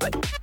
Bye.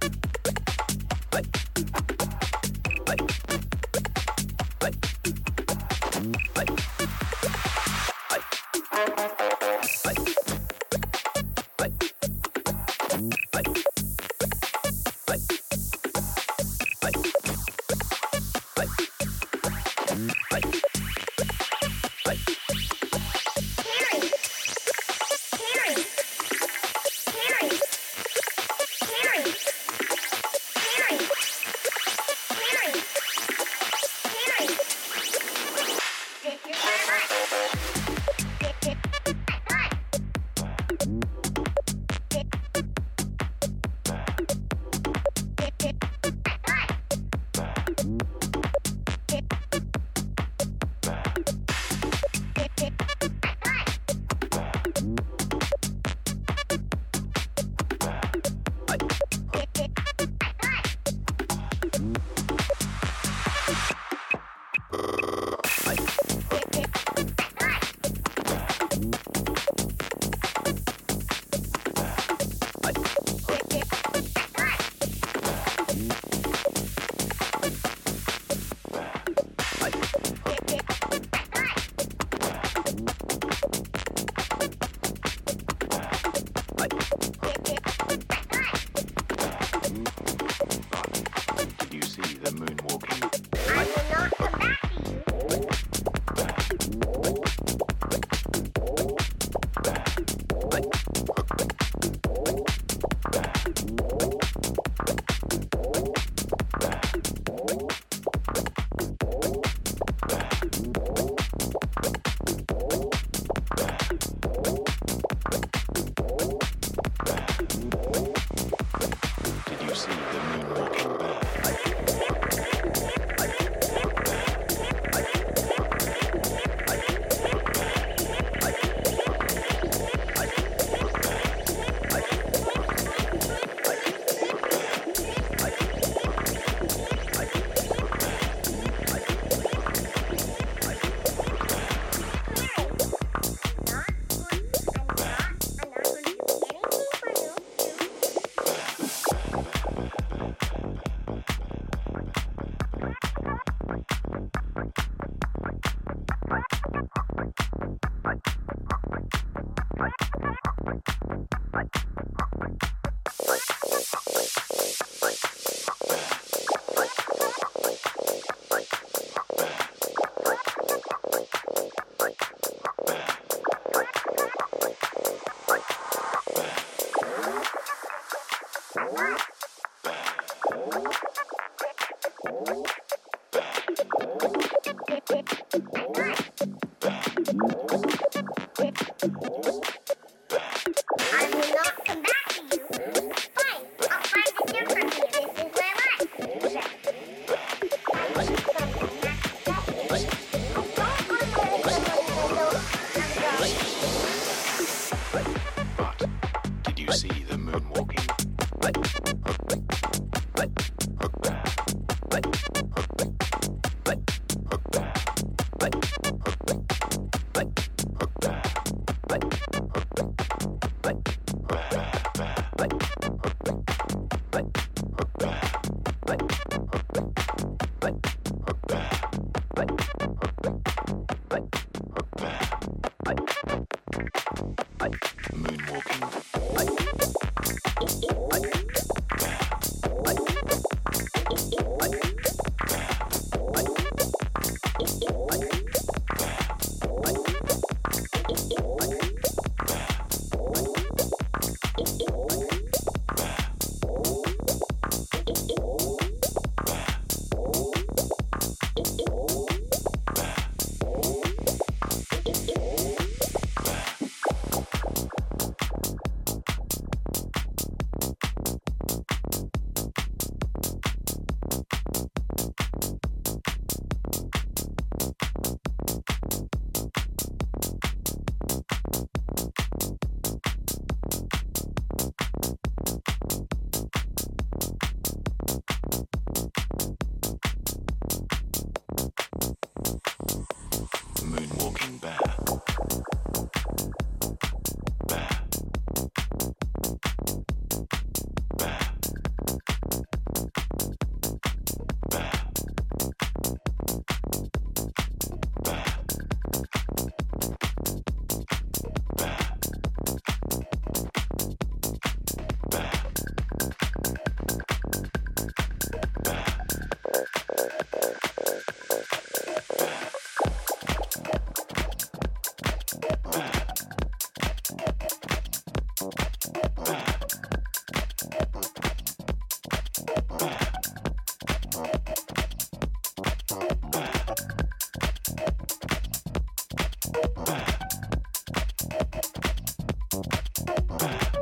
Bye.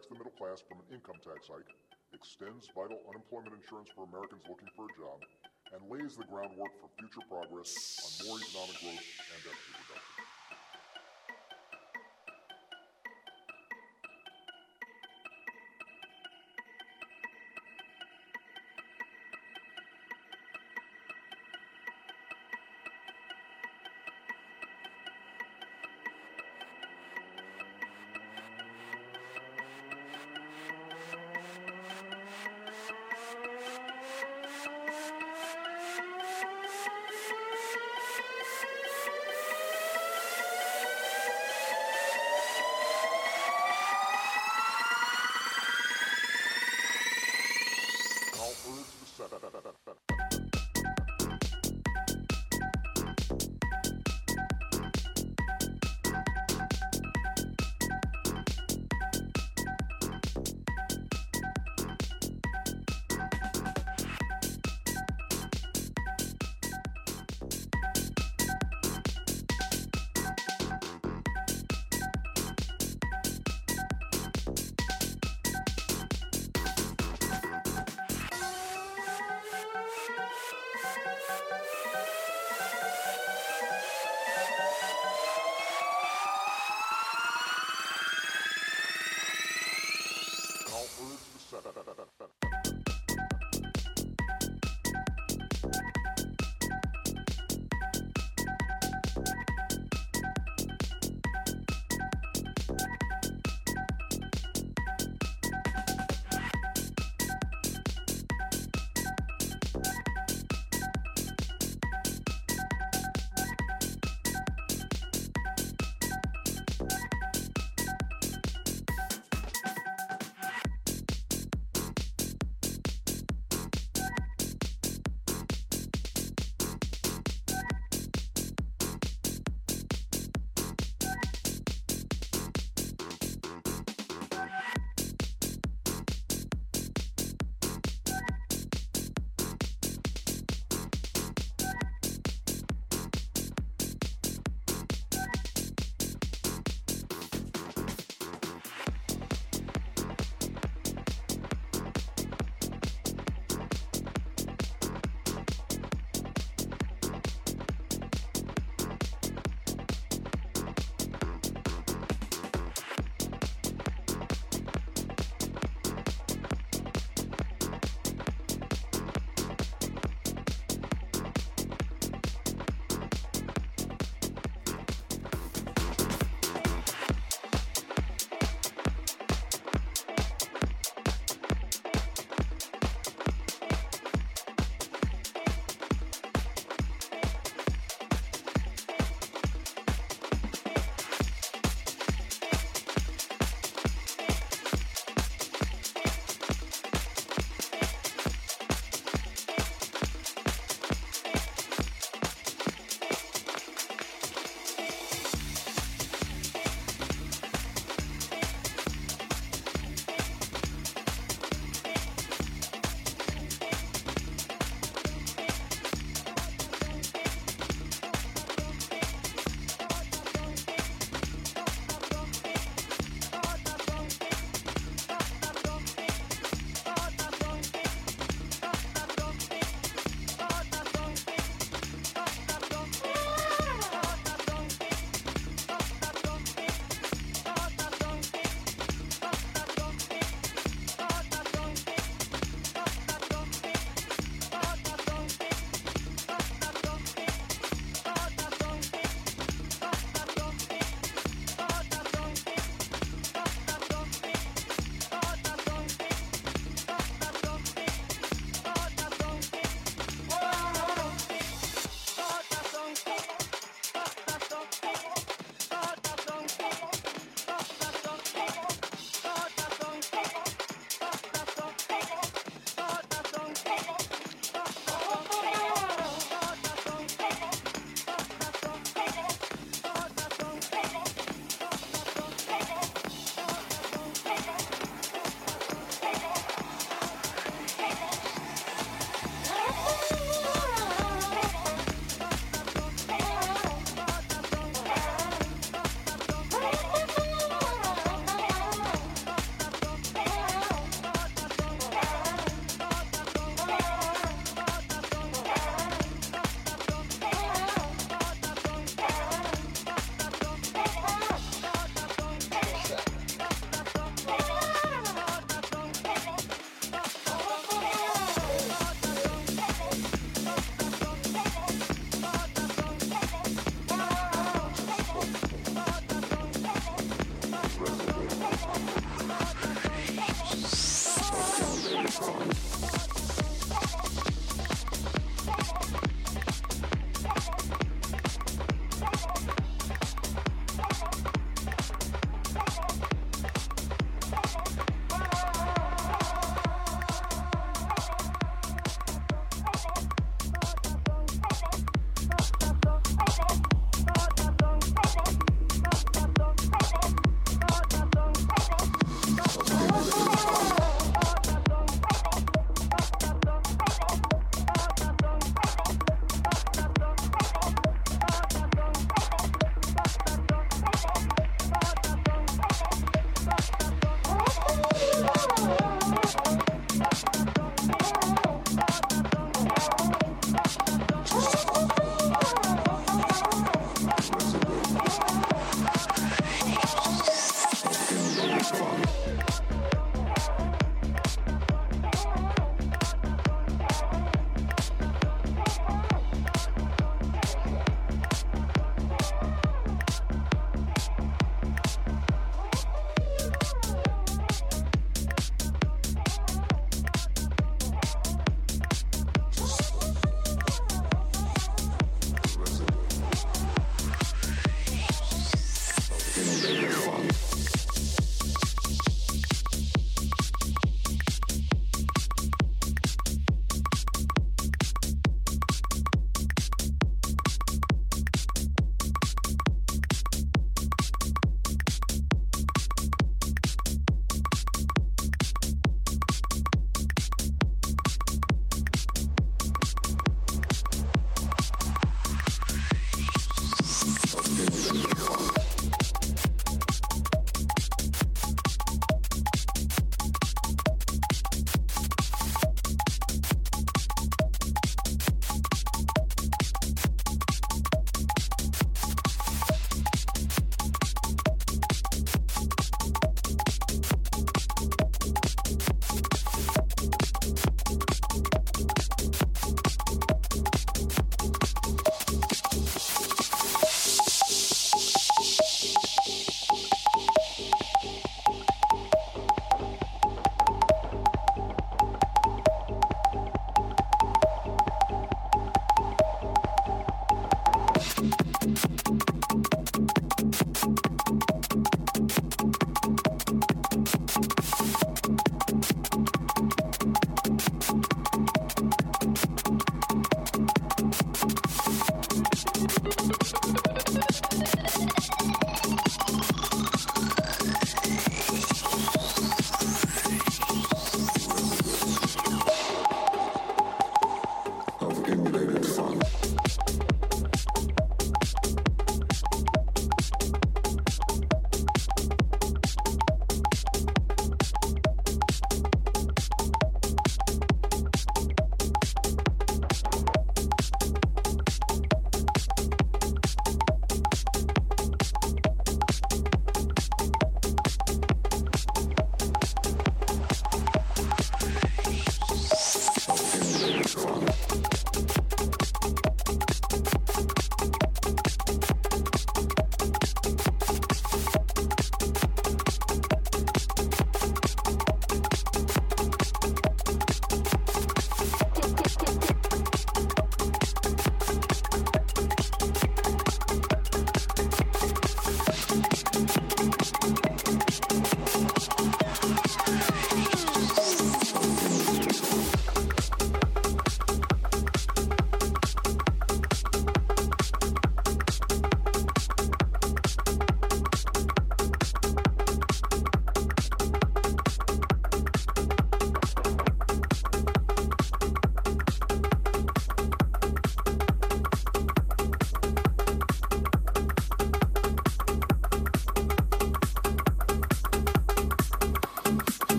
Protects the middle class from an income tax hike, extends vital unemployment insurance for Americans looking for a job, and lays the groundwork for future progress on more economic growth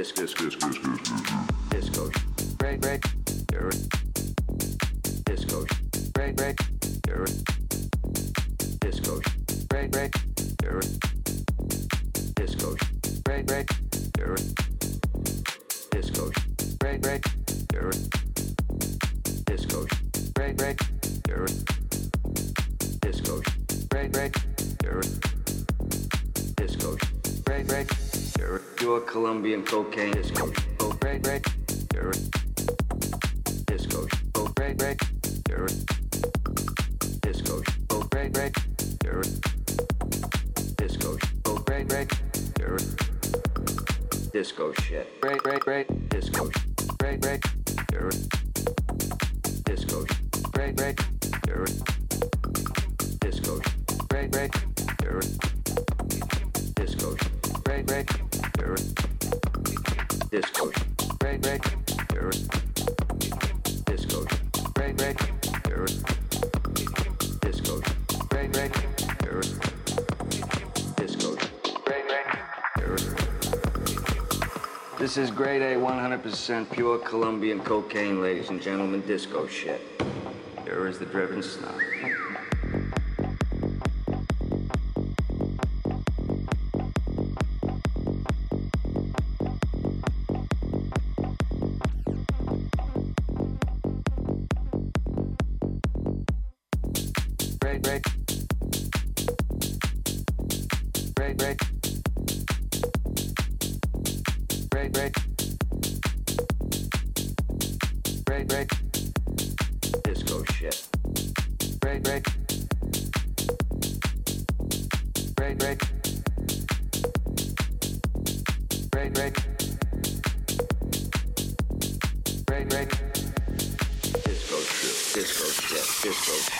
disco disco disco disco disco break break Colombian cocaine disco, oh, break, break, disco, oh, disco, oh, disco, oh, disco shit, This is grade A, 100% pure Colombian cocaine, ladies and gentlemen, disco shit. Here is the driven snob. disco shit, disco shit.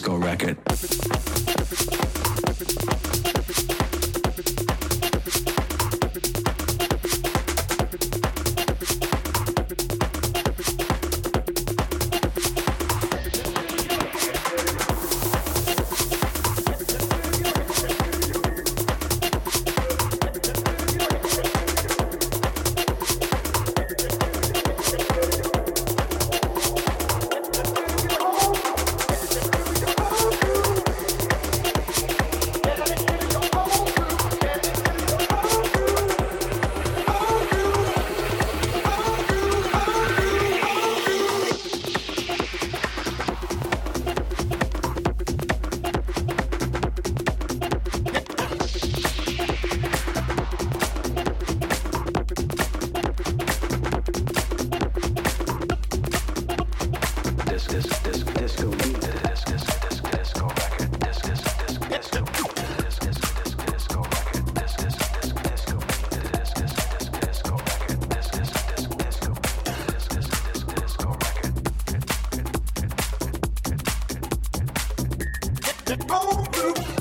disco, record. It to your